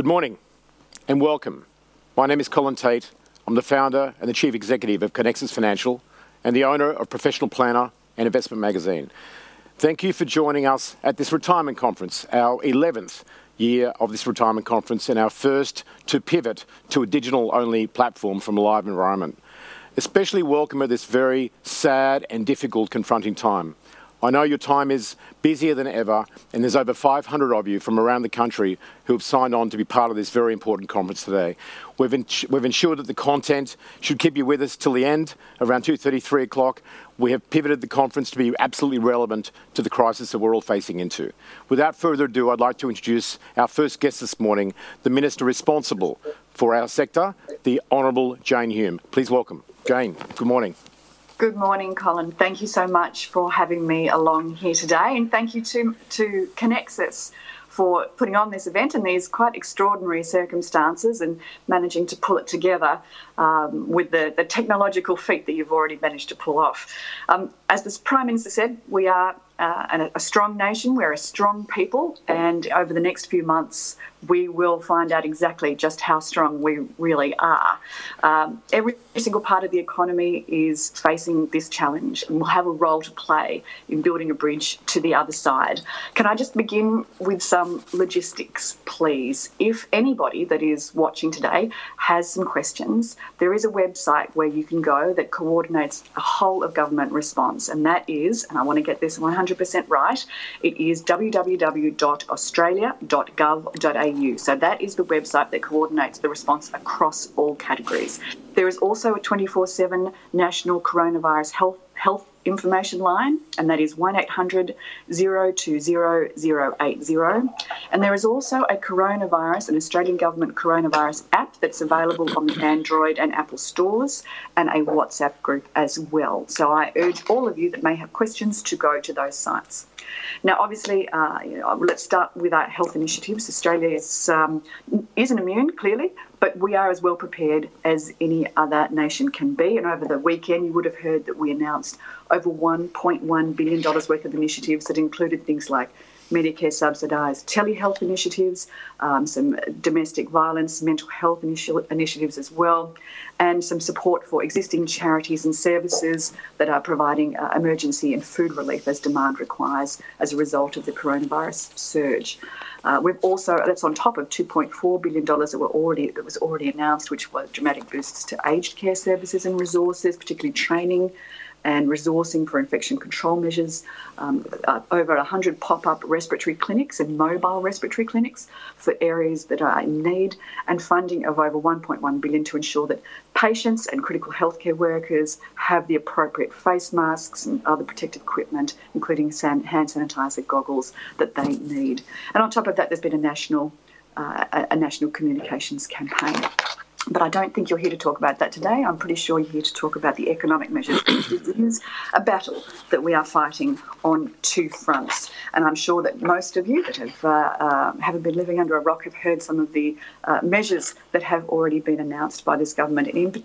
Good morning and welcome. My name is Colin Tate. I'm the founder and the chief executive of Conexus Financial and the owner of Professional Planner and Investment Magazine. Thank you for joining us at this retirement conference, our 11th year of this retirement conference and our first to pivot to a digital-only platform from a live environment. Especially welcome at this very sad and difficult confronting time. I know your time is busier than ever, and there's over 500 of you from around the country who have signed on to be part of this very important conference today. We've, we've ensured that the content should keep you with us till the end, around 2.30, 3 o'clock. We have pivoted the conference to be absolutely relevant to the crisis that we're all facing into. Without further ado, I'd like to introduce our first guest this morning, the Minister responsible for our sector, the Honourable Jane Hume. Please welcome. Jane, good morning. Good morning, Colin. Thank you so much for having me along here today, and thank you to to Conexus for putting on this event in these quite extraordinary circumstances and managing to pull it together um, with the, the technological feat that you've already managed to pull off. Um, as the Prime Minister said, we are uh, a strong nation, we're a strong people, and over the next few months, we will find out exactly just how strong we really are. Um, every single part of the economy is facing this challenge and will have a role to play in building a bridge to the other side. Can I just begin with some logistics, please? If anybody that is watching today has some questions, there is a website where you can go that coordinates a whole of government response, and that is, and I want to get this 100% right, it is www.australia.gov.au so that is the website that coordinates the response across all categories. There is also a 24 7 national coronavirus health, health information line, and that is 1800 020080. And there is also a coronavirus, an Australian government coronavirus app that's available on the Android and Apple stores, and a WhatsApp group as well. So I urge all of you that may have questions to go to those sites. Now, obviously, uh, you know, let's start with our health initiatives. Australia is, um, isn't immune, clearly, but we are as well prepared as any other nation can be. And over the weekend, you would have heard that we announced over $1.1 billion worth of initiatives that included things like Medicare subsidised telehealth initiatives, um, some domestic violence, mental health initi- initiatives as well, and some support for existing charities and services that are providing uh, emergency and food relief as demand requires as a result of the coronavirus surge. Uh, we've also that's on top of 2.4 billion dollars that were already that was already announced, which was dramatic boosts to aged care services and resources, particularly training and resourcing for infection control measures, um, uh, over 100 pop up respiratory clinics and mobile respiratory clinics for areas that are in need, and funding of over 1.1 billion to ensure that patients and critical healthcare workers have the appropriate face masks and other protective equipment, including hand sanitizer goggles that they need. And on top of that, there's been a national uh, a national communications campaign. But I don't think you're here to talk about that today. I'm pretty sure you're here to talk about the economic measures. this is a battle that we are fighting on two fronts. And I'm sure that most of you that have, uh, uh, haven't been living under a rock have heard some of the uh, measures that have already been announced by this government. And in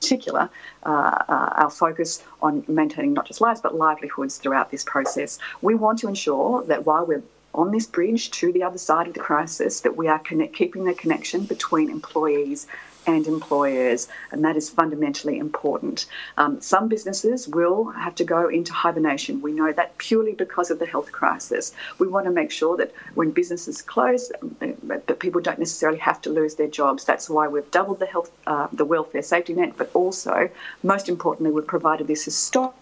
particular, uh, uh, our focus on maintaining not just lives but livelihoods throughout this process. We want to ensure that while we're on this bridge to the other side of the crisis that we are connect, keeping the connection between employees and employers, and that is fundamentally important. Um, some businesses will have to go into hibernation. We know that purely because of the health crisis. We want to make sure that when businesses close, that people don't necessarily have to lose their jobs. That's why we've doubled the health, uh, the welfare safety net, but also, most importantly, we've provided this historic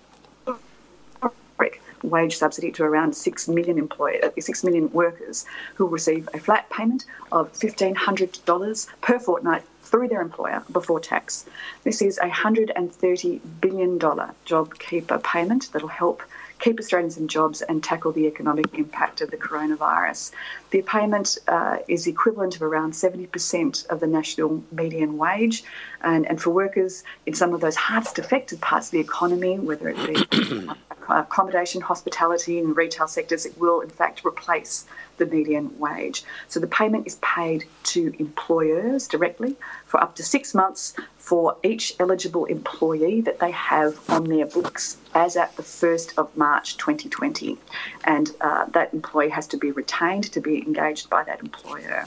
wage subsidy to around 6 million employee, uh, 6 million workers who receive a flat payment of $1,500 per fortnight through their employer before tax. This is a $130 billion JobKeeper payment that'll help keep Australians in jobs and tackle the economic impact of the coronavirus. The payment uh, is equivalent of around 70% of the national median wage. And, and for workers in some of those hardest affected parts of the economy, whether it be accommodation, hospitality, and retail sectors, it will in fact replace the median wage. So the payment is paid to employers directly for up to six months for each eligible employee that they have on their books as at the 1st of March 2020. And uh, that employee has to be retained to be engaged by that employer.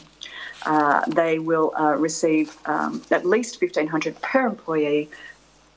Uh, they will uh, receive um, at least 1500 per employee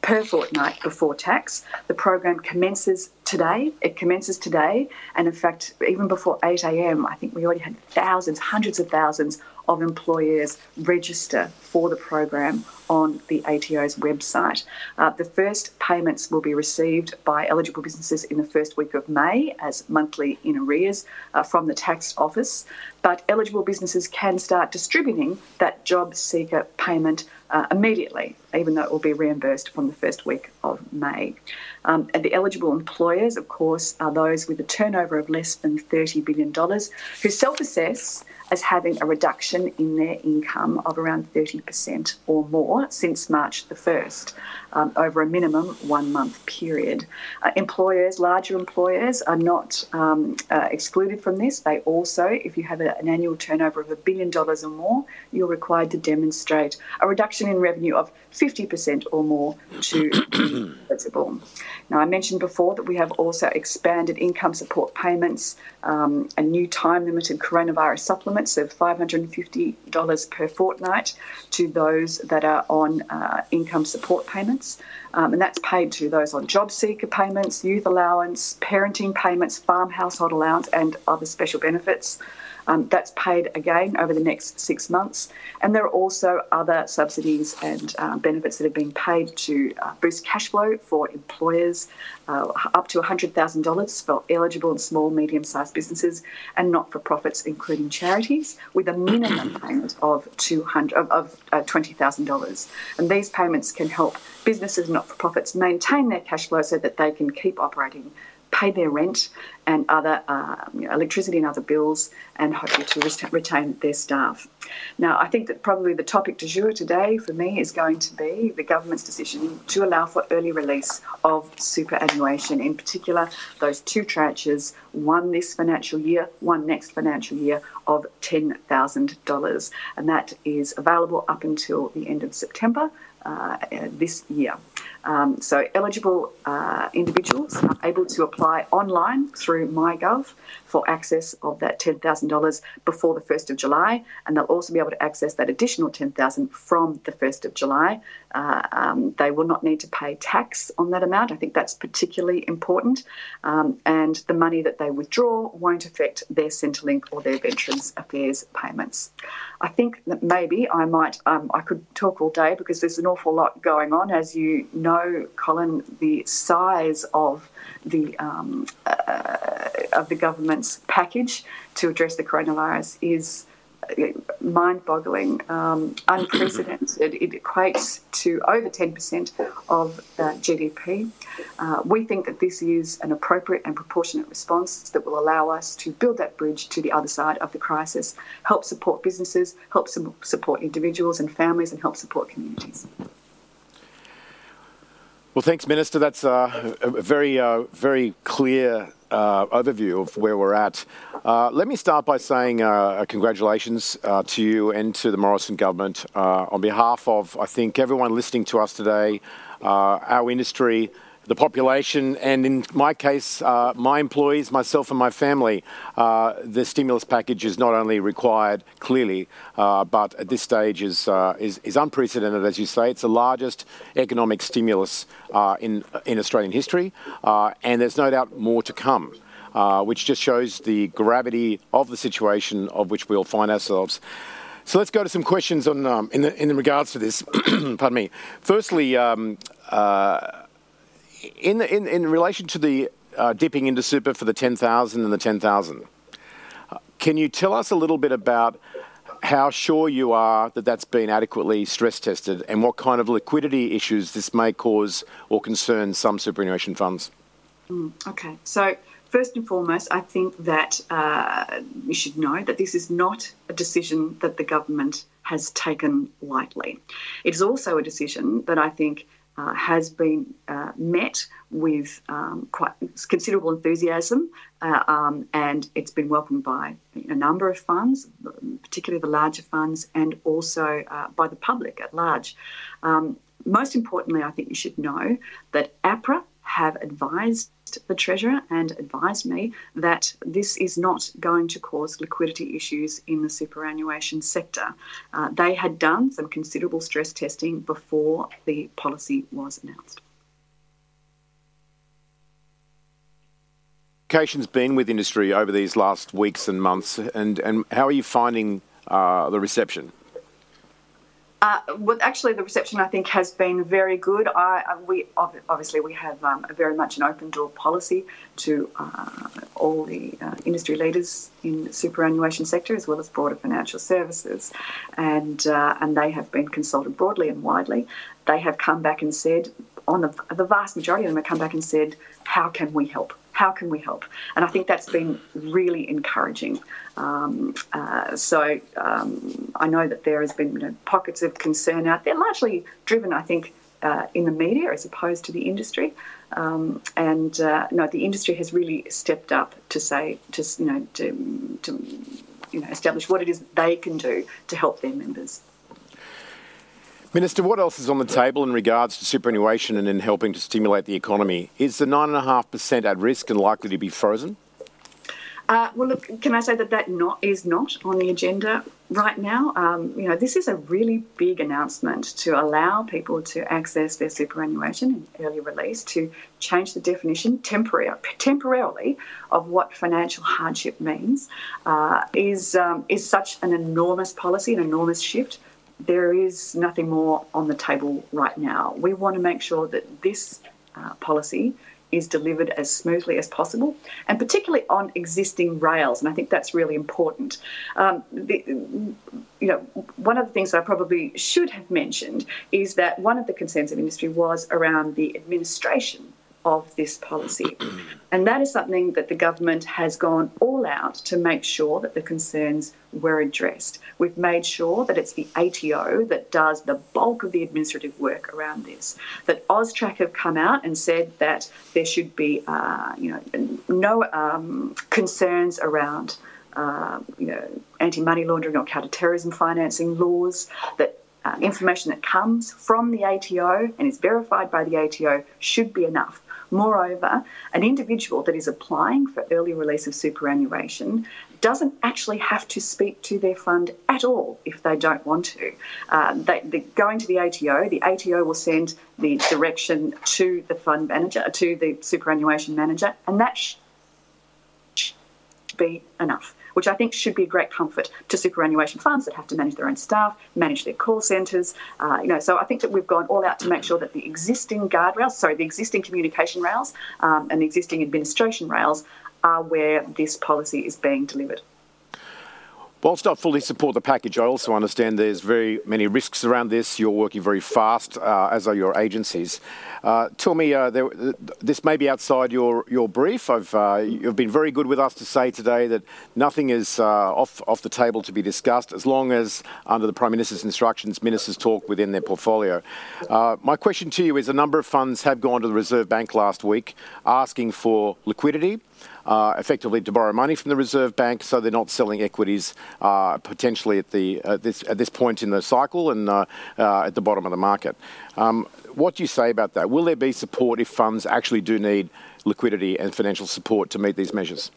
per fortnight before tax. The program commences today. It commences today, and in fact, even before 8 a.m., I think we already had thousands, hundreds of thousands of employers register for the program on the ATO's website. Uh, the first payments will be received by eligible businesses in the first week of May as monthly in arrears uh, from the tax office, but eligible businesses can start distributing that job seeker payment uh, immediately, even though it will be reimbursed from the first week of May. Um, and the eligible employers, of course, are those with a turnover of less than $30 billion who self assess as having a reduction in their income of around 30% or more since March the 1st um, over a minimum one month period. Uh, employers, larger employers, are not um, uh, excluded from this. They also, if you have a, an annual turnover of a billion dollars or more, you're required to demonstrate a reduction in revenue of 50% or more to be eligible. Now, I mentioned before that we have also expanded income support payments, um, a new time limited coronavirus supplements of $550 per fortnight to those that are on uh, income support payments. Um, and that's paid to those on job seeker payments, youth allowance, parenting payments, farm household allowance, and other special benefits. Um, that's paid again over the next six months. And there are also other subsidies and uh, benefits that have been paid to uh, boost cash flow for employers, uh, up to $100,000 for eligible and small, medium sized businesses and not for profits, including charities, with a minimum payment of, of, of uh, $20,000. And these payments can help businesses and not for profits maintain their cash flow so that they can keep operating pay their rent and other uh, you know, electricity and other bills, and hopefully to retain their staff. Now, I think that probably the topic du jour today for me is going to be the government's decision to allow for early release of superannuation, in particular those two tranches, one this financial year, one next financial year, of $10,000. And that is available up until the end of September uh, this year. Um, so eligible uh, individuals are able to apply online through MyGov for access of that $10,000 before the 1st of July, and they'll also be able to access that additional 10,000 from the 1st of July. Uh, um, they will not need to pay tax on that amount. I think that's particularly important, um, and the money that they withdraw won't affect their Centrelink or their Veterans Affairs payments. I think that maybe I might, um, I could talk all day because there's an awful lot going on. As you know, Colin, the size of the um, uh, of the government's package to address the coronavirus is mind-boggling, um, unprecedented. It equates to over 10% of uh, GDP. Uh, we think that this is an appropriate and proportionate response that will allow us to build that bridge to the other side of the crisis, help support businesses, help support individuals and families, and help support communities. Well, thanks, Minister. That's uh, a very, uh, very clear overview of where we're at. Uh, let me start by saying uh, congratulations uh, to you and to the Morrison government uh, on behalf of, I think, everyone listening to us today, uh, our industry, the population, and in my case, uh, my employees, myself, and my family. Uh, the stimulus package is not only required, clearly, uh, but at this stage is, is, is unprecedented, as you say. It's the largest economic stimulus in in Australian history, and there's no doubt more to come. Uh, which just shows the gravity of the situation of which we'll find ourselves. So let's go to some questions on um, in, the, in regards to this. Pardon me. Firstly, um, uh, in, the, in, in relation to the uh, dipping into super for the 10,000 and the 10,000, uh, can you tell us a little bit about how sure you are that that's been adequately stress tested and what kind of liquidity issues this may cause or concern some superannuation funds? Mm, okay, so First and foremost, I think that uh, you should know that this is not a decision that the government has taken lightly. It is also a decision that I think uh, has been uh, met with um, quite considerable enthusiasm, uh, um, and it's been welcomed by a number of funds, particularly the larger funds, and also uh, by the public at large. Um, most importantly, I think you should know that APRA have advised the Treasurer and advised me that this is not going to cause liquidity issues in the superannuation sector. Uh, they had done some considerable stress testing before the policy was announced. Communication's been with industry over these last weeks and months, and, and how are you finding uh, the reception? Uh, well, actually, the reception I think has been very good. I, uh, we obviously we have um, very much an open door policy to uh, all the uh, industry leaders in the superannuation sector as well as broader financial services, and uh, and they have been consulted broadly and widely. They have come back and said, on the the vast majority of them have come back and said, how can we help? How can we help? And I think that's been really encouraging. Um, uh, so um, I know that there has been you know, pockets of concern out there, largely driven, I think, uh, in the media as opposed to the industry. Um, and uh, no, the industry has really stepped up to say, to you know, to, to you know, establish what it is they can do to help their members. Minister, what else is on the table in regards to superannuation and in helping to stimulate the economy? Is the 9.5% at risk and likely to be frozen? Uh, well, look, can I say that that not is not on the agenda right now? Um, you know, this is a really big announcement to allow people to access their superannuation in early release, to change the definition temporary, temporarily of what financial hardship means, uh, is um, is such an enormous policy, an enormous shift there is nothing more on the table right now. We want to make sure that this uh, policy is delivered as smoothly as possible, and particularly on existing rails. And I think that's really important. Um, the, you know, one of the things I probably should have mentioned is that one of the concerns of industry was around the administration of this policy. And that is something that the government has gone all out to make sure that the concerns were addressed. We've made sure that it's the ATO that does the bulk of the administrative work around this. That AUSTRAC have come out and said that there should be, uh, you know, no um, concerns around, uh, you know, anti-money laundering or counter-terrorism financing laws. That uh, information that comes from the ATO and is verified by the ATO should be enough. Moreover, an individual that is applying for early release of superannuation doesn't actually have to speak to their fund at all if they don't want to. Uh, they, going to the ATO, the ATO will send the direction to the fund manager, to the superannuation manager, and that should be enough which I think should be a great comfort to superannuation funds that have to manage their own staff, manage their call centres. Uh, you know, so I think that we've gone all out to make sure that the existing guardrails, sorry, the existing communication rails um, and the existing administration rails are where this policy is being delivered. Whilst I fully support the package, I also understand there's very many risks around this. You're working very fast, uh, as are your agencies. Uh, tell me, uh, this may be outside your, your brief. You've been very good with us to say today that nothing is off, off the table to be discussed as long as, under the Prime Minister's instructions, ministers talk within their portfolio. My question to you is a number of funds have gone to the Reserve Bank last week asking for liquidity uh, effectively to borrow money from the Reserve Bank, so they're not selling equities uh, potentially at the this at this point in the cycle and uh, uh, at the bottom of the market. Um, what do you say about that? Will there be support if funds actually do need liquidity and financial support to meet these measures?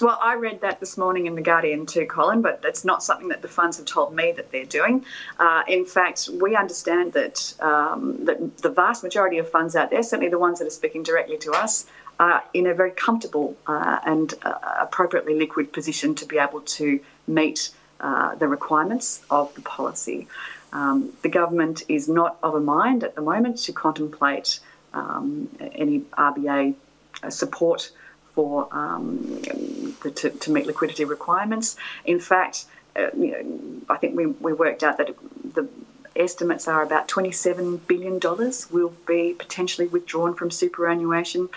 Well, I read that this morning in The Guardian too, Colin, but it's not something that the funds have told me that they're doing. Uh, in fact, we understand that, um, that the vast majority of funds out there, certainly the ones that are speaking directly to us, are in a very comfortable uh, and uh, appropriately liquid position to be able to meet uh, the requirements of the policy. Um, the government is not of a mind at the moment to contemplate um, any RBA uh, support for um, the, to, to, meet liquidity requirements. In fact, uh, you know, I think we, we worked out that the estimates are about $27 billion will be potentially withdrawn from superannuation.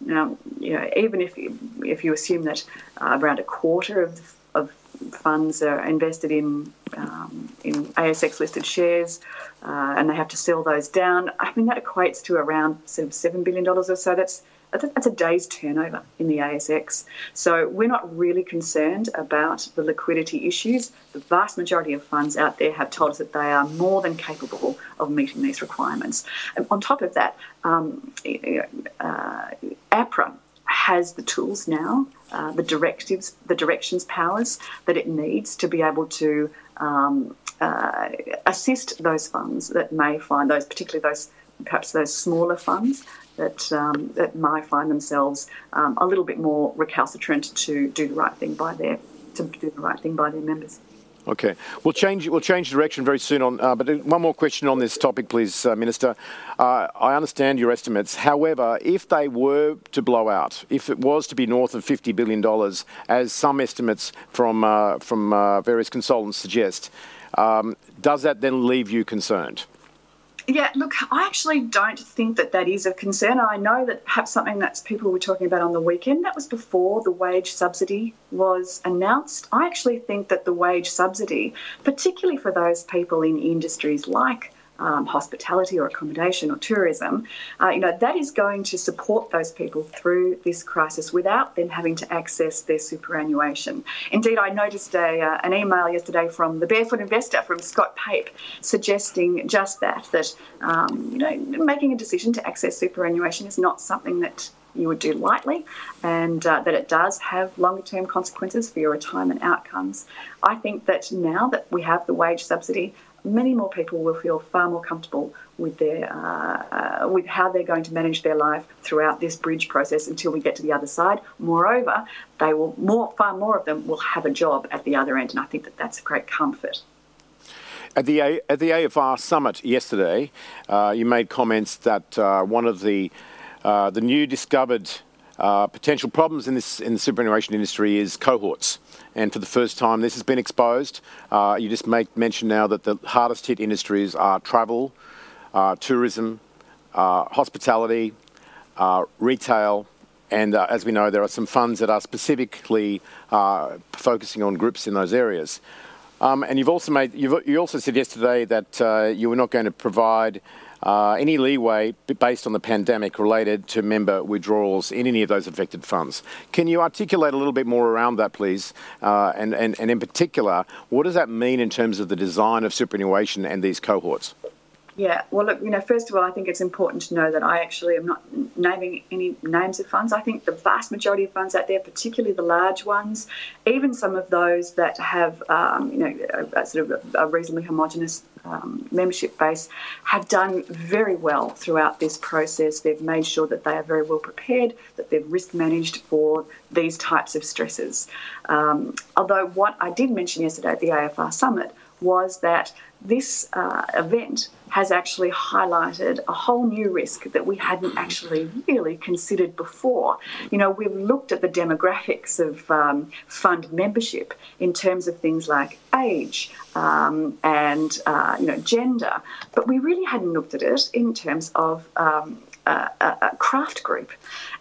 Now, you know, even if you, if you assume that uh, around a quarter of, of funds are invested in um, in ASX listed shares, uh, and they have to sell those down. I mean, that equates to around sort of $7 billion or so. That's that's a day's turnover in the ASX. So we're not really concerned about the liquidity issues. The vast majority of funds out there have told us that they are more than capable of meeting these requirements. And on top of that, um, uh, APRA has the tools now, uh, the directives, the directions powers that it needs to be able to um, uh, assist those funds that may find those, particularly those perhaps those smaller funds that um, that might find themselves um, a little bit more recalcitrant to do the right thing by their to do the right thing by their members. Okay, we'll change we'll change direction very soon. On, uh, but one more question on this topic, please, uh, Minister. Uh, I understand your estimates. However, if they were to blow out, if it was to be north of fifty billion dollars, as some estimates from uh, from uh, various consultants suggest, um, does that then leave you concerned? Yeah, look, I actually don't think that that is a concern. I know that perhaps something that people were talking about on the weekend, that was before the wage subsidy was announced. I actually think that the wage subsidy, particularly for those people in industries like um, hospitality or accommodation or tourism, uh, you know, that is going to support those people through this crisis without them having to access their superannuation. Indeed, I noticed a, uh, an email yesterday from the Barefoot Investor, from Scott Pape, suggesting just that, that, um, you know, making a decision to access superannuation is not something that you would do lightly and uh, that it does have longer term consequences for your retirement outcomes. I think that now that we have the wage subsidy, many more people will feel far more comfortable with their uh, uh, with how they're going to manage their life throughout this bridge process until we get to the other side. Moreover, they will more far more of them will have a job at the other end, and I think that that's a great comfort. At the at the AFR summit yesterday, uh, you made comments that uh, one of the uh, the new discovered uh, potential problems in this in the superannuation industry is cohorts, and for the first time this has been exposed. Uh, you just make mention now that the hardest hit industries are travel, uh, tourism, uh, hospitality, uh, retail, and as we know, there are some funds that are specifically focusing on groups in those areas. Um, and you've also made you've, you also said yesterday that you were not going to provide any leeway based on the pandemic related to member withdrawals in any of those affected funds. Can you articulate a little bit more around that, please? Uh, and in particular, what does that mean in terms of the design of superannuation and these cohorts? Yeah, well, look, you know, first of all, I think it's important to know that I actually am not naming any names of funds. I think the vast majority of funds out there, particularly the large ones, even some of those that have, um, you know, a, a sort of a, reasonably homogenous um, membership base, have done very well throughout this process. They've made sure that they are very well prepared, that they've risk managed for these types of stresses. Um, although what I did mention yesterday at the AFR summit was that this uh, event has actually highlighted a whole new risk that we hadn't actually really considered before. You know, we've looked at the demographics of um, fund membership in terms of things like age um, and, uh, you know, gender, but we really hadn't looked at it in terms of um, a, craft group.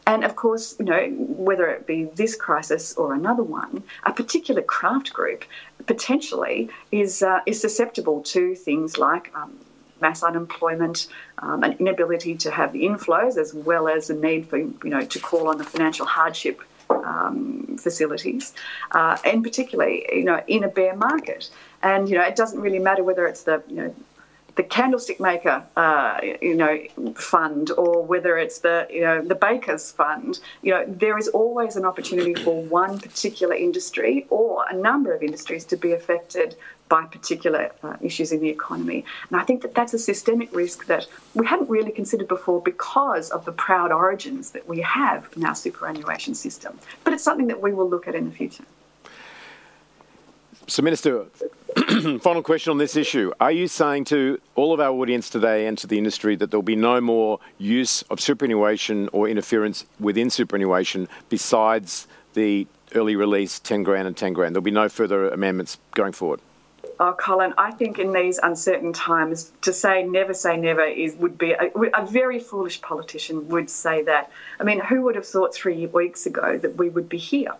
And of course, you know, whether it be this crisis or another one, a particular craft group potentially is uh, is susceptible to things like um, mass unemployment, um, an inability to have inflows, as well as the need for you know to call on the financial hardship um, facilities, uh, and particularly you know in a bear market. And you know it doesn't really matter whether it's the you know the candlestick maker, uh, you know, fund, or whether it's the you know the baker's fund. You know, there is always an opportunity for one particular industry or a number of industries to be affected by particular uh, issues in the economy. And I think that that's a systemic risk that we hadn't really considered before because of the proud origins that we have in our superannuation system. But it's something that we will look at in the future. So, Minister, final question on this issue. Are you saying to all of our audience today and to the industry that there'll be no more use of superannuation or interference within superannuation besides the early release 10 grand and 10 grand? There'll be no further amendments going forward? Oh, Colin, I think in these uncertain times, to say never say never is would be a, a, very foolish politician would say that. I mean, who would have thought three weeks ago that we would be here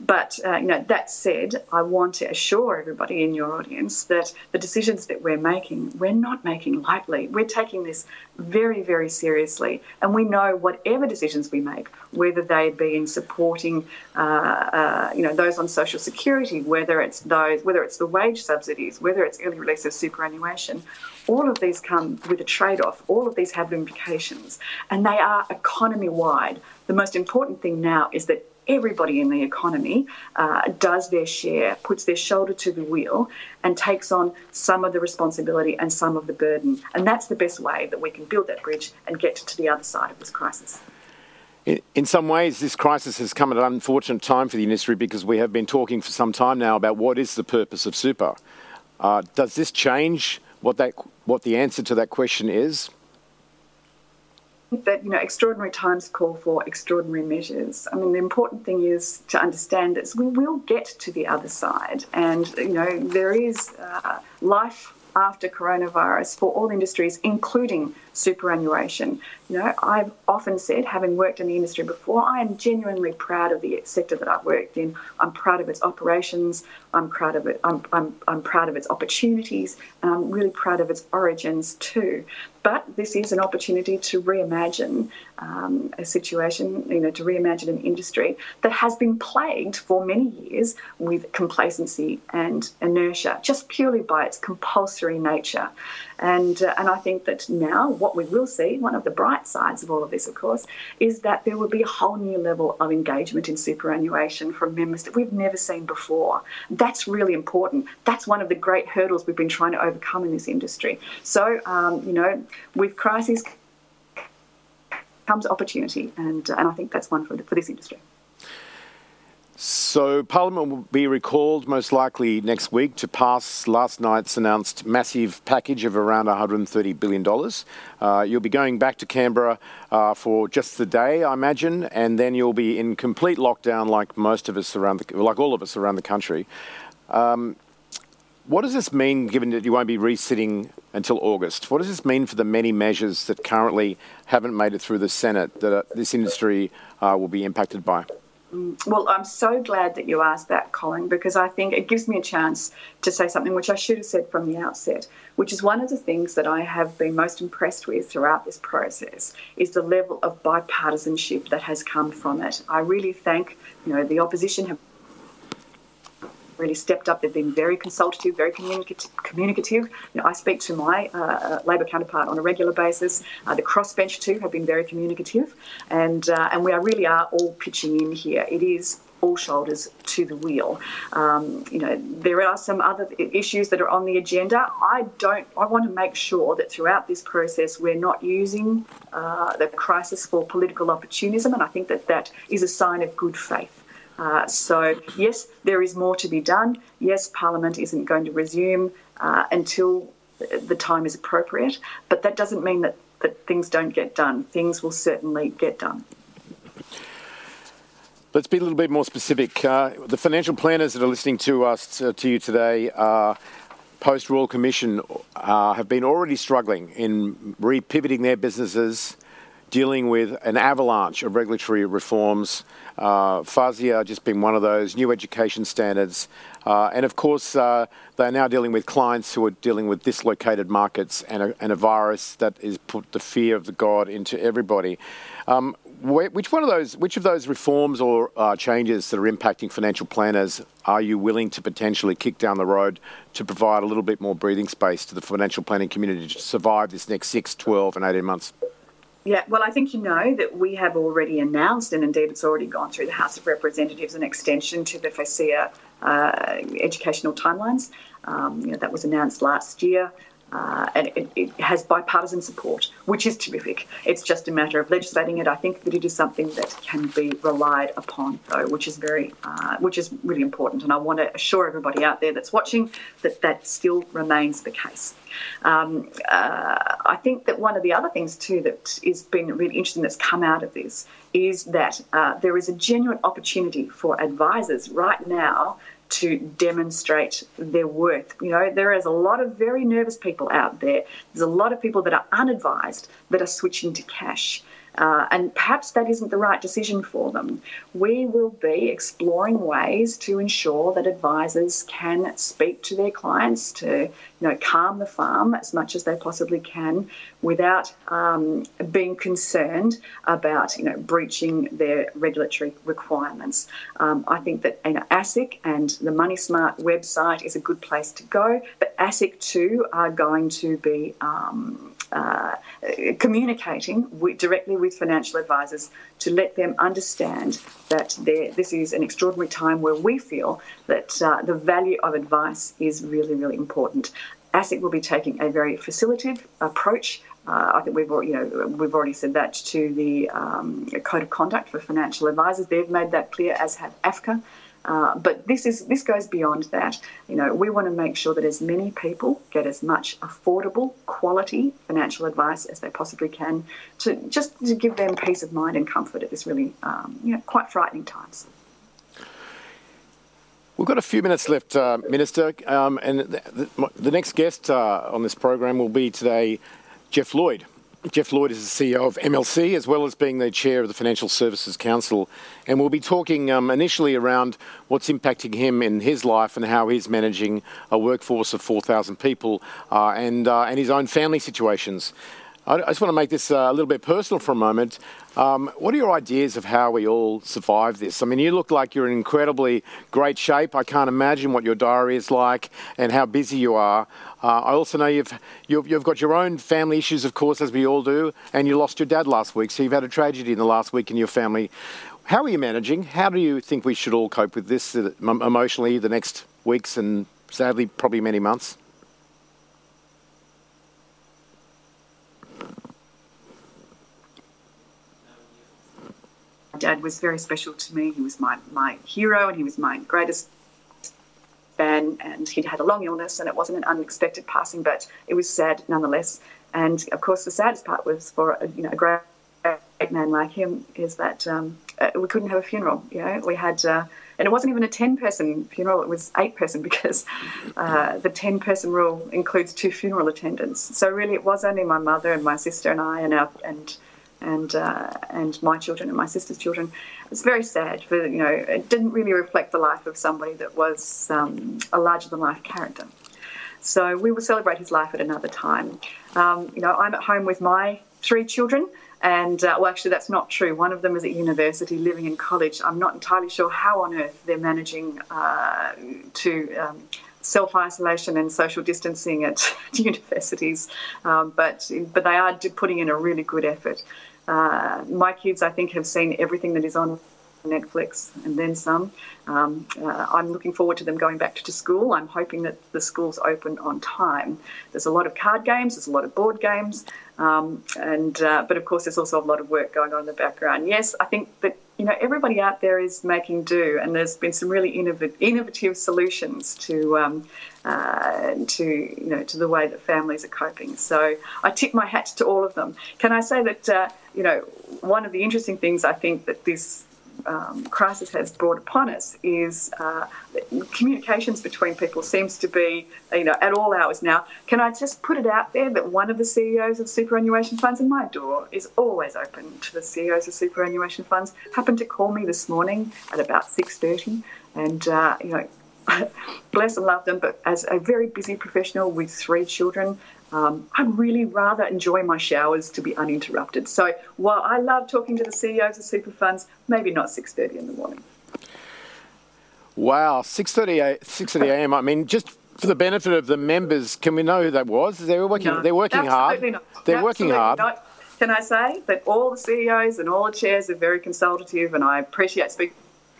But uh, you know, that said, I want to assure everybody in your audience that the decisions that we're making, we're not making lightly. We're taking this very, very seriously, and we know whatever decisions we make, whether they be in supporting, uh, uh, you know, those on social security, whether it's those, whether it's the wage subsidies, whether it's early release of superannuation, all of these come with a trade-off. All of these have implications, and they are economy-wide. The most important thing now is that everybody in the economy uh, does their share, puts their shoulder to the wheel, and takes on some of the responsibility and some of the burden. And that's the best way that we can build that bridge and get to the other side of this crisis. In some ways, this crisis has come at an unfortunate time for the industry because we have been talking for some time now about what is the purpose of super. Uh, does this change what that what the answer to that question is? That you know extraordinary times call for extraordinary measures. I mean, the important thing is to understand that we will get to the other side, and you know there is uh, life after coronavirus for all industries, including superannuation. You know, I've often said, having worked in the industry before, I am genuinely proud of the sector that I've worked in. I'm proud of its operations. I'm proud of it. I'm, I'm, I'm proud of its opportunities, and I'm really proud of its origins too. But this is an opportunity to reimagine um, a situation, you know, to reimagine an industry that has been plagued for many years with complacency and inertia, just purely by its compulsory nature. And, uh, and I think that now what we will see, one of the bright sides of all of this, of course, is that there will be a whole new level of engagement in superannuation from members that we've never seen before. That's really important. That's one of the great hurdles we've been trying to overcome in this industry. So, um, you know, with crises comes opportunity, and, and I think that's one for, the, for this industry. So, Parliament will be recalled most likely next week to pass last night's announced massive package of around $130 billion. Uh, you'll be going back to Canberra uh, for just the day, I imagine, and then you'll be in complete lockdown like most of us around the, like all of us around the country. Um, what does this mean, given that you won't be resitting until August? What does this mean for the many measures that currently haven't made it through the Senate that uh, this industry uh, will be impacted by? Mm, well, I'm so glad that you asked that, Colin, because I think it gives me a chance to say something which I should have said from the outset, which is one of the things that I have been most impressed with throughout this process is the level of bipartisanship that has come from it. I really thank, you know, the opposition have really stepped up. They've been very consultative, very communicative. You know, I speak to my uh, uh, Labor counterpart on a regular basis. Uh, the crossbench too have been very communicative, and uh, and we are really are all pitching in here. It is all shoulders to the wheel. Um, you know, there are some other issues that are on the agenda. I don't. I want to make sure that throughout this process, we're not using uh, the crisis for political opportunism, and I think that that is a sign of good faith. Uh, so, yes, there is more to be done. Yes, Parliament isn't going to resume uh, until the time is appropriate, but that doesn't mean that, that things don't get done. Things will certainly get done. Let's be a little bit more specific. Uh, the financial planners that are listening to us to, to you today, uh, post Royal Commission, uh, have been already struggling in repivoting their businesses dealing with an avalanche of regulatory reforms. Uh, FASEA just being one of those, new education standards. Uh, and of course, uh, they're now dealing with clients who are dealing with dislocated markets and a, and a virus that has put the fear of the God into everybody. Um, which one of those, which of those reforms or uh, changes that are impacting financial planners are you willing to potentially kick down the road to provide a little bit more breathing space to the financial planning community to survive this next 6, 12 and 18 months? Yeah, well, I think you know that we have already announced, and indeed it's already gone through the House of Representatives, an extension to the FASEA uh, educational timelines. Um, you know, that was announced last year. Uh, and it, it, has bipartisan support, which is terrific. It's just a matter of legislating it. I think that it is something that can be relied upon, though, which is very, uh, which is really important. And I want to assure everybody out there that's watching that that still remains the case. Um, uh, I think that one of the other things too that has been really interesting that's come out of this is that uh, there is a genuine opportunity for advisors right now to demonstrate their worth. You know, there is a lot of very nervous people out there. There's a lot of people that are unadvised that are switching to cash. Uh, and perhaps that isn't the right decision for them. We will be exploring ways to ensure that advisors can speak to their clients to, you know, calm the farm as much as they possibly can, without um, being concerned about, you know, breaching their regulatory requirements. Um, I think that you know, ASIC and the Money Smart website is a good place to go, but ASIC too are going to be um, uh, communicating with, directly with financial advisors to let them understand that this is an extraordinary time where we feel that uh, the value of advice is really, really important. ASIC will be taking a very facilitative approach. Uh, I think we've you know we've already said that to the um, code of conduct for financial advisors. They've made that clear, as have AFCA. Uh, but this is this goes beyond that. You know, we want to make sure that as many people get as much affordable, quality financial advice as they possibly can, to just to give them peace of mind and comfort at this really, um, you know, quite frightening times. We've got a few minutes left, uh, Minister, um, and the, the, next guest uh, on this program will be today, Geoff Lloyd. Geoff Lloyd is the CEO of MLC, as well as being the chair of the Financial Services Council. And we'll be talking um, initially around what's impacting him in his life and how he's managing a workforce of 4,000 people uh, and, uh, and his own family situations. I just want to make this uh, a little bit personal for a moment. Um, what are your ideas of how we all survive this? I mean, you look like you're in incredibly great shape. I can't imagine what your diary is like and how busy you are. Uh, I also know you've, you've, you've got your own family issues, of course, as we all do, and you lost your dad last week, so you've had a tragedy in the last week in your family. How are you managing? How do you think we should all cope with this uh, emotionally the next weeks and sadly probably many months? Dad was very special to me. He was my, my hero and he was my greatest fan. And he'd had a long illness and it wasn't an unexpected passing, but it was sad nonetheless. And of course, the saddest part was for a, you know a great, great man like him is that um, uh, we couldn't have a funeral. You know, we had. Uh, and it wasn't even a 10 person funeral, it was eight person because uh, the 10 person rule includes two funeral attendants. So really, it was only my mother and my sister and I and our, and and uh, and my children and my sister's children. It's very sad. For you know, it didn't really reflect the life of somebody that was um, a larger than life character. So we will celebrate his life at another time. Um, you know, I'm at home with my three children. And uh, well, actually, that's not true. One of them is at university, living in college. I'm not entirely sure how on earth they're managing uh, to um, self isolation and social distancing at universities, um, but but they are putting in a really good effort. Uh, my kids, I think, have seen everything that is on Netflix and then some. Um, uh, I'm looking forward to them going back to school. I'm hoping that the schools open on time. There's a lot of card games, there's a lot of board games, um, and uh, but of course there's also a lot of work going on in the background. Yes, I think that you know everybody out there is making do, and there's been some really innovative, solutions to um, uh, to you know to the way that families are coping. So I tip my hat to all of them. Can I say that uh, you know one of the interesting things I think that this um, crisis has brought upon us is uh, communications between people seems to be, you know, at all hours now. Can I just put it out there that one of the CEOs of superannuation funds, and my door is always open to the CEOs of superannuation funds, happened to call me this morning at about 6.30 and, uh, you know, bless and love them, but as a very busy professional with three children, um, I'd really rather enjoy my showers to be uninterrupted. So while I love talking to the CEOs of super funds, maybe not 6.30 in the morning. Wow, 6.30 6.30 a.m. I mean, just for the benefit of the members, can we know who that was? They were working, no, they're working hard. Not. They're absolutely working hard. Not. Can I say that all the CEOs and all the chairs are very consultative and I appreciate speaking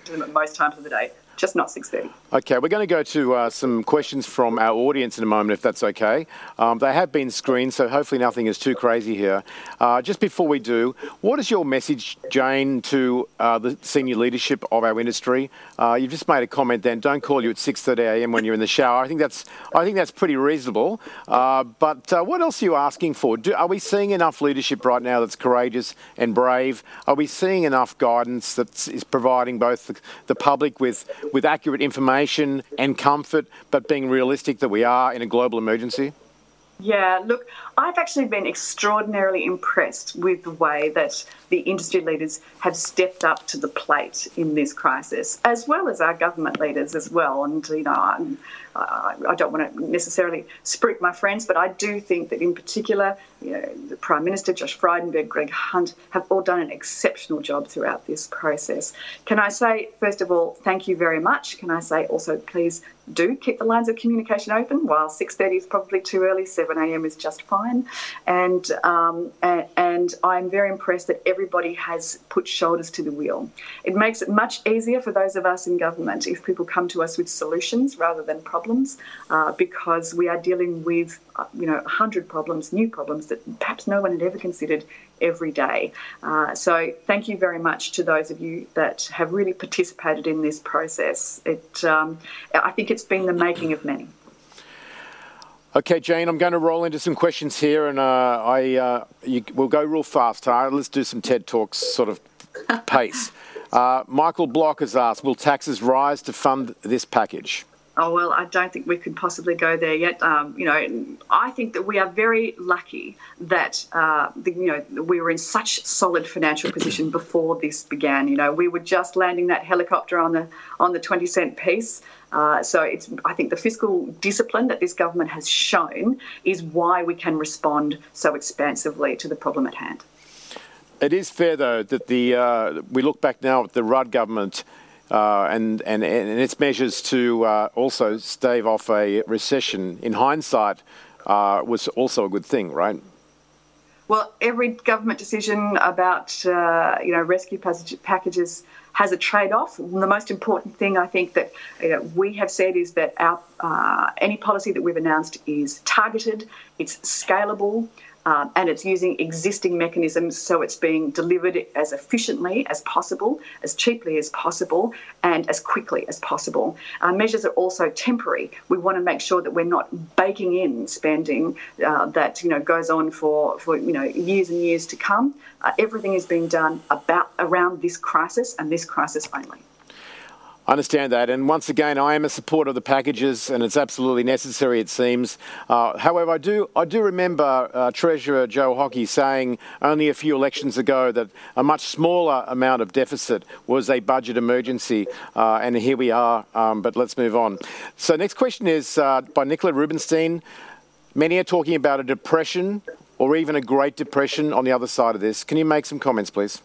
to them at most times of the day just not 6.30. Okay, we're going to go to uh, some questions from our audience in a moment, if that's okay. Um, they have been screened, so hopefully nothing is too crazy here. Uh, just before we do, what is your message, Jane, to uh, the senior leadership of our industry? Uh, you've just made a comment then, don't call you at 6.30am when you're in the shower. I think that's, I think that's pretty reasonable. Uh, but uh, what else are you asking for? Do, are we seeing enough leadership right now that's courageous and brave? Are we seeing enough guidance that is providing both the, the public with with accurate information and comfort, but being realistic that we are in a global emergency? Yeah, look, I've actually been extraordinarily impressed with the way that the industry leaders have stepped up to the plate in this crisis, as well as our government leaders as well. And, you know, I'm, I don't want to necessarily spook my friends, but I do think that in particular, you know, the Prime Minister, Josh Frydenberg, Greg Hunt, have all done an exceptional job throughout this process. Can I say, first of all, thank you very much? Can I say also, please do keep the lines of communication open. While 6:30 is probably too early, 7 a.m. is just fine. And, um, and and I'm very impressed that everybody has put shoulders to the wheel. It makes it much easier for those of us in government if people come to us with solutions rather than problems, uh, because we are dealing with uh, you know 100 problems, new problems that perhaps no one had ever considered every day. Uh, so thank you very much to those of you that have really participated in this process. It, um, I think it's been the making of many. Okay, Jane, I'm going to roll into some questions here, and uh, I uh, you, we'll go real fast. Huh? Let's do some TED Talks sort of pace. Uh, Michael Block has asked, will taxes rise to fund this package? oh well, I don't think we could possibly go there yet. Um, you know, I think that we are very lucky that uh, the, you know we were in such solid financial position before this began. You know, we were just landing that helicopter on the on the twenty cent piece. Uh, so it's I think the fiscal discipline that this government has shown is why we can respond so expansively to the problem at hand. It is fair though that the uh, we look back now at the Rudd government uh, and, and, and its measures to uh, also stave off a recession, in hindsight, uh, was also a good thing, right? Well, every government decision about uh, you know rescue packages has a trade-off. The most important thing I think that you know, we have said is that our uh, any policy that we've announced is targeted, it's scalable, um, and it's using existing mechanisms so it's being delivered as efficiently as possible, as cheaply as possible, and as quickly as possible. Our measures are also temporary. We want to make sure that we're not baking in spending uh, that you know goes on for, for you know years and years to come. Uh, everything is being done about around this crisis and this crisis only. I understand that. And once again, I am a supporter of the packages, and it's absolutely necessary, it seems. Uh, however, I do, I do remember uh, Treasurer Joe Hockey saying only a few elections ago that a much smaller amount of deficit was a budget emergency. Uh, and here we are, um, but let's move on. So, next question is uh, by Nicola Rubinstein. Many are talking about a depression or even a Great Depression on the other side of this. Can you make some comments, please?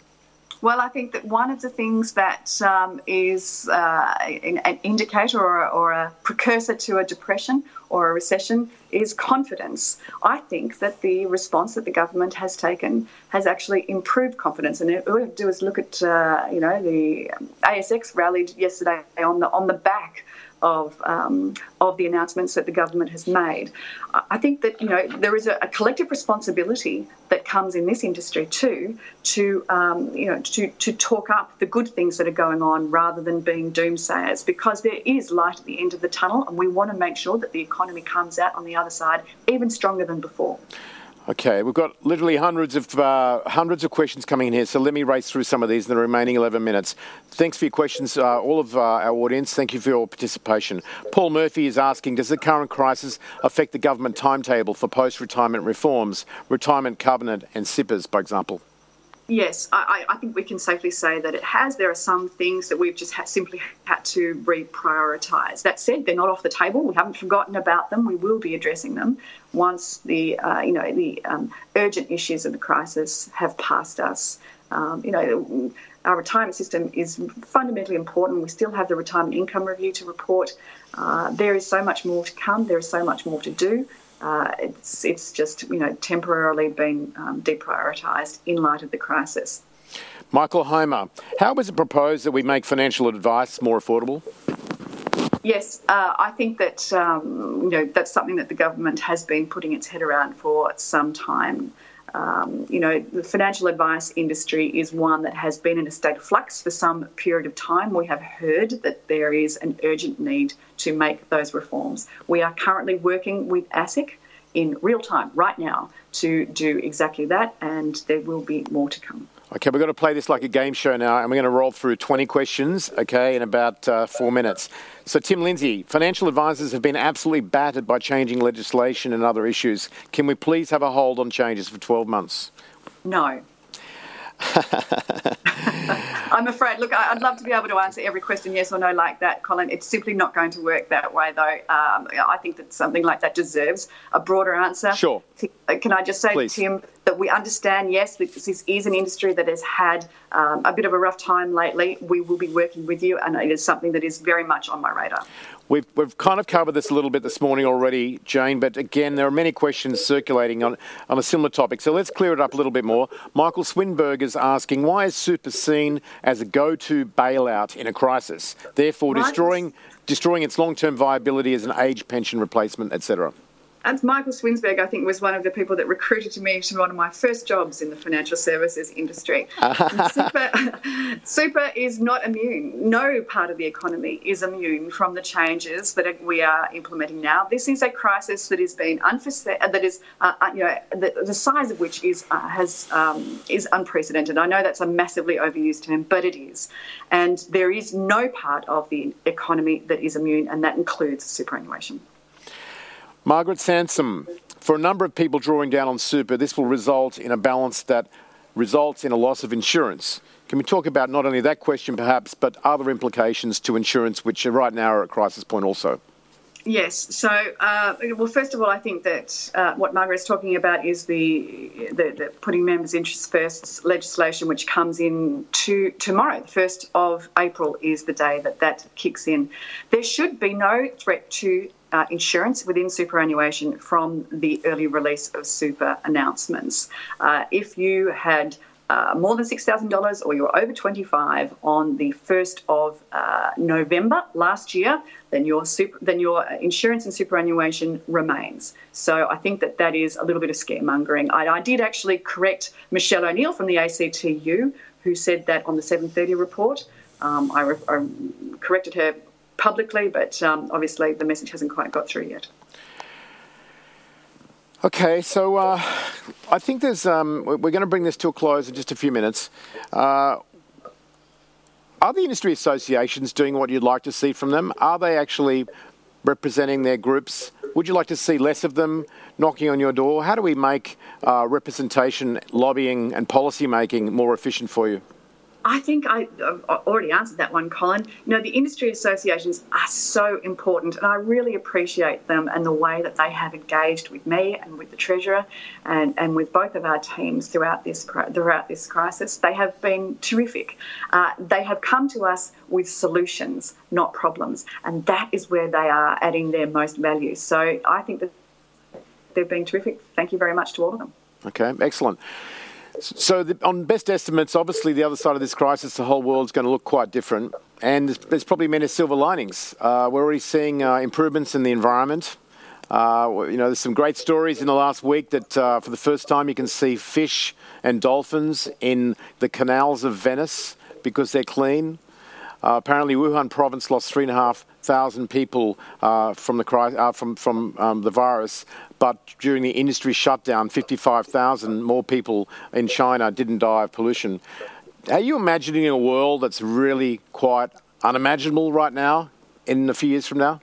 Well, I think that one of the things that um, is uh, an indicator or, or, a precursor to a depression or a recession is confidence. I think that the response that the government has taken has actually improved confidence. And all we have to do is look at, uh, you know, the ASX rallied yesterday on the on the back of um, of the announcements that the government has made. I think that you know there is a, a collective responsibility that comes in this industry too to um, you know to to talk up the good things that are going on rather than being doomsayers because there is light at the end of the tunnel and we want to make sure that the economy comes out on the other side even stronger than before. Okay, we've got literally hundreds of uh, hundreds of questions coming in here, so let me race through some of these in the remaining 11 minutes. Thanks for your questions, uh, all of uh, our audience. Thank you for your participation. Paul Murphy is asking, does the current crisis affect the government timetable for post-retirement reforms, retirement covenant and CIPRs, by example? Yes, I, I, think we can safely say that it has. There are some things that we've just simply had to reprioritise. That said, they're not off the table. We haven't forgotten about them. We will be addressing them once the uh, you know the um, urgent issues of the crisis have passed us. Um, you know, our retirement system is fundamentally important. We still have the retirement income review to report. Uh, there is so much more to come. There is so much more to do. Uh, it's it's just you know temporarily been um, deprioritised in light of the crisis. Michael Homer, how was it proposed that we make financial advice more affordable? Yes, uh, I think that um, you know that's something that the government has been putting its head around for some time. Um, you know, the financial advice industry is one that has been in a state of flux for some period of time. We have heard that there is an urgent need to make those reforms. We are currently working with ASIC in real time right now to do exactly that, and there will be more to come. Okay, we're going to play this like a game show now, and we're going to roll through 20 questions, okay, in about uh, four minutes. So, Tim Lindsay, financial advisors have been absolutely battered by changing legislation and other issues. Can we please have a hold on changes for 12 months? No. I'm afraid. Look, I'd love to be able to answer every question yes or no like that, Colin. It's simply not going to work that way, though. Um, I think that something like that deserves a broader answer. Sure. Uh, can I just say, Please. Tim, that we understand, yes, this is an industry that has had um, a bit of a rough time lately. We will be working with you, and it is something that is very much on my radar. We've, we've kind of covered this a little bit this morning already, Jane, but again, there are many questions circulating on, on a similar topic. So let's clear it up a little bit more. Michael Swinberg is asking why is super seen as a go to bailout in a crisis, therefore destroying, destroying its long term viability as an age pension replacement, etc.? And Michael Swinsberg, I think, was one of the people that recruited me to one of my first jobs in the financial services industry. super, super is not immune. No part of the economy is immune from the changes that we are implementing now. This is a crisis that has been unforeseen, that is, uh, uh, you know, the, the, size of which is uh, has um, is unprecedented. I know that's a massively overused term, but it is. And there is no part of the economy that is immune, and that includes superannuation. Margaret Sansom, for a number of people drawing down on super, this will result in a balance that results in a loss of insurance. Can we talk about not only that question perhaps, but other implications to insurance, which right now are at crisis point also? Yes. So, uh, well, first of all, I think that uh, what Margaret is talking about is the, the, the, putting members' interests first legislation, which comes in to tomorrow. The first of April is the day that that kicks in. There should be no threat to uh, insurance within superannuation from the early release of super announcements. Uh, if you had uh, more than $6,000 or you're over 25 on the 1st of uh, November last year, then your, super, then your insurance and superannuation remains. So I think that that is a little bit of scaremongering. I, I did actually correct Michele O'Neil from the ACTU, who said that on the 730 report. Um, I, re- I corrected her publicly, but um, obviously the message hasn't quite got through yet. Okay, so uh, I think there's. Um, we're going to bring this to a close in just a few minutes. Uh, are the industry associations doing what you'd like to see from them? Are they actually representing their groups? Would you like to see less of them knocking on your door? How do we make uh, representation, lobbying, and policy making more efficient for you? I think I, have already answered that one, Colin. You know, the industry associations are so important, and I really appreciate them and the way that they have engaged with me and with the treasurer, and, and with both of our teams throughout this throughout this crisis. They have been terrific. Uh, they have come to us with solutions, not problems, and that is where they are adding their most value. So I think that they've been terrific. Thank you very much to all of them. Okay, excellent. So, the, on best estimates, obviously, the other side of this crisis, the whole world's going to look quite different. And there's probably many silver linings. Uh, we're already seeing uh, improvements in the environment. Uh, you know, there's some great stories in the last week that uh, for the first time you can see fish and dolphins in the canals of Venice because they're clean. Uh, apparently, Wuhan province lost three and a half thousand people uh, from the uh, from from um, the virus, but during the industry shutdown, 55,000 more people in China didn't die of pollution. Are you imagining a world that's really quite unimaginable right now in a few years from now?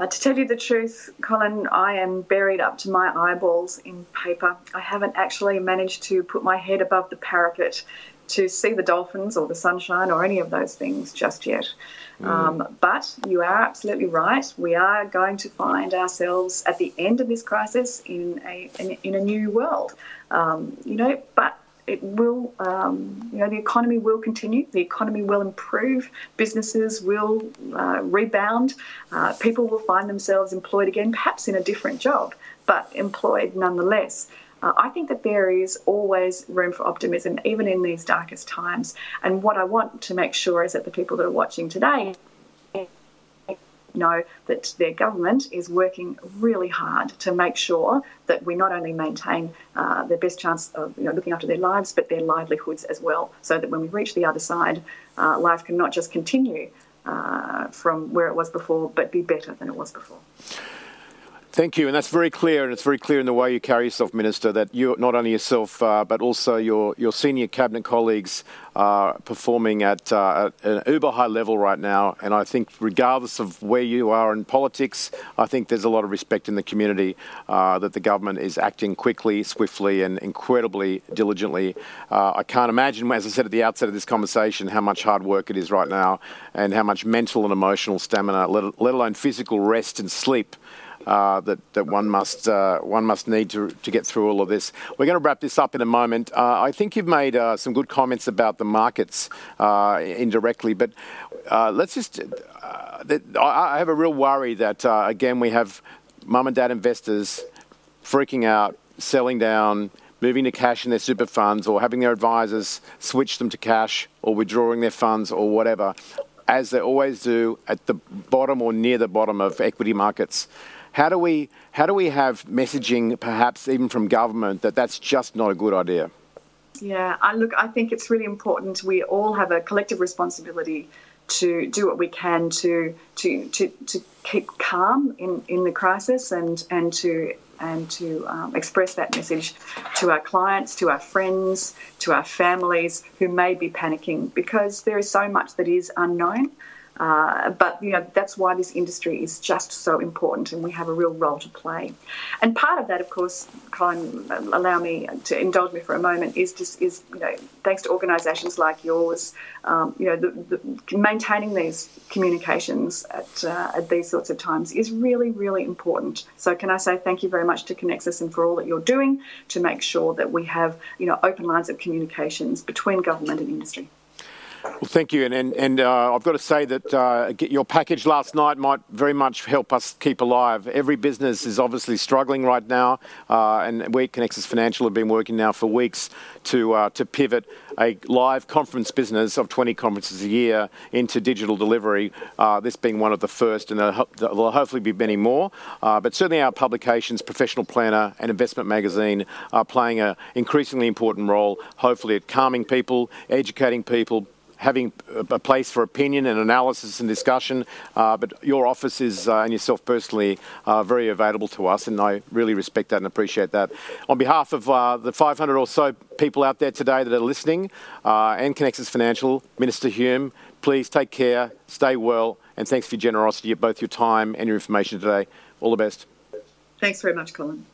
Uh, to tell you the truth, Colin, I am buried up to my eyeballs in paper. I haven't actually managed to put my head above the parapet to see the dolphins or the sunshine or any of those things just yet. Mm. Um, but you are absolutely right. We are going to find ourselves at the end of this crisis in a in, in a new world. Um, you know, but it will, um, you know, the economy will continue. The economy will improve. Businesses will uh, rebound. Uh, people will find themselves employed again, perhaps in a different job, but employed nonetheless. Uh, I think that there is always room for optimism, even in these darkest times. And what I want to make sure is that the people that are watching today know that their government is working really hard to make sure that we not only maintain uh, their best chance of you know, looking after their lives, but their livelihoods as well, so that when we reach the other side, uh, life can not just continue uh, from where it was before, but be better than it was before. Thank you, and that's very clear, and it's very clear in the way you carry yourself, Minister, that you not only yourself uh, but also your your senior cabinet colleagues are performing at, uh, at an uber high level right now. And I think, regardless of where you are in politics, I think there's a lot of respect in the community uh, that the government is acting quickly, swiftly, and incredibly diligently. Uh, I can't imagine, as I said at the outset of this conversation, how much hard work it is right now, and how much mental and emotional stamina, let, let alone physical rest and sleep uh, that, that one must uh, one must need to, to get through all of this. We're going to wrap this up in a moment. Uh, I think you've made uh, some good comments about the markets uh, indirectly, but uh, let's just. I have a real worry that again we have mum and dad investors freaking out, selling down, moving to cash in their super funds, or having their advisors switch them to cash, or withdrawing their funds, or whatever, as they always do at the bottom or near the bottom of equity markets. How do we how do we have messaging, perhaps even from government, that that's just not a good idea? Yeah, I look. I think it's really important. We all have a collective responsibility to do what we can to to to, to keep calm in, in the crisis and and to and to um, express that message to our clients, to our friends, to our families who may be panicking because there is so much that is unknown. Uh, but you know that's why this industry is just so important, and we have a real role to play. And part of that, of course, Colin, allow me to indulge me for a moment, is just is you know thanks to organisations like yours, um, you know the, the, maintaining these communications at uh, at these sorts of times is really really important. So can I say thank you very much to Conexus and for all that you're doing to make sure that we have you know open lines of communications between government and industry. Well, thank you. And, uh, I've got to say that uh, your package last night might very much help us keep alive. Every business is obviously struggling right now, uh, and we at Conexus Financial have been working now for weeks to, to pivot a live conference business of 20 conferences a year into digital delivery, this being one of the first, and there'll hopefully be many more. But certainly our publications, Professional Planner and Investment Magazine, are playing an increasingly important role, hopefully at calming people, educating people, having a place for opinion and analysis and discussion. Uh, but your office is, uh, and yourself personally, are very available to us, and I really respect that and appreciate that. On behalf of uh, the 500 or so people out there today that are listening, uh, and Conexus Financial, Minister Hume, please take care, stay well, and thanks for your generosity, of both your time and your information today. All the best. Thanks very much, Colin.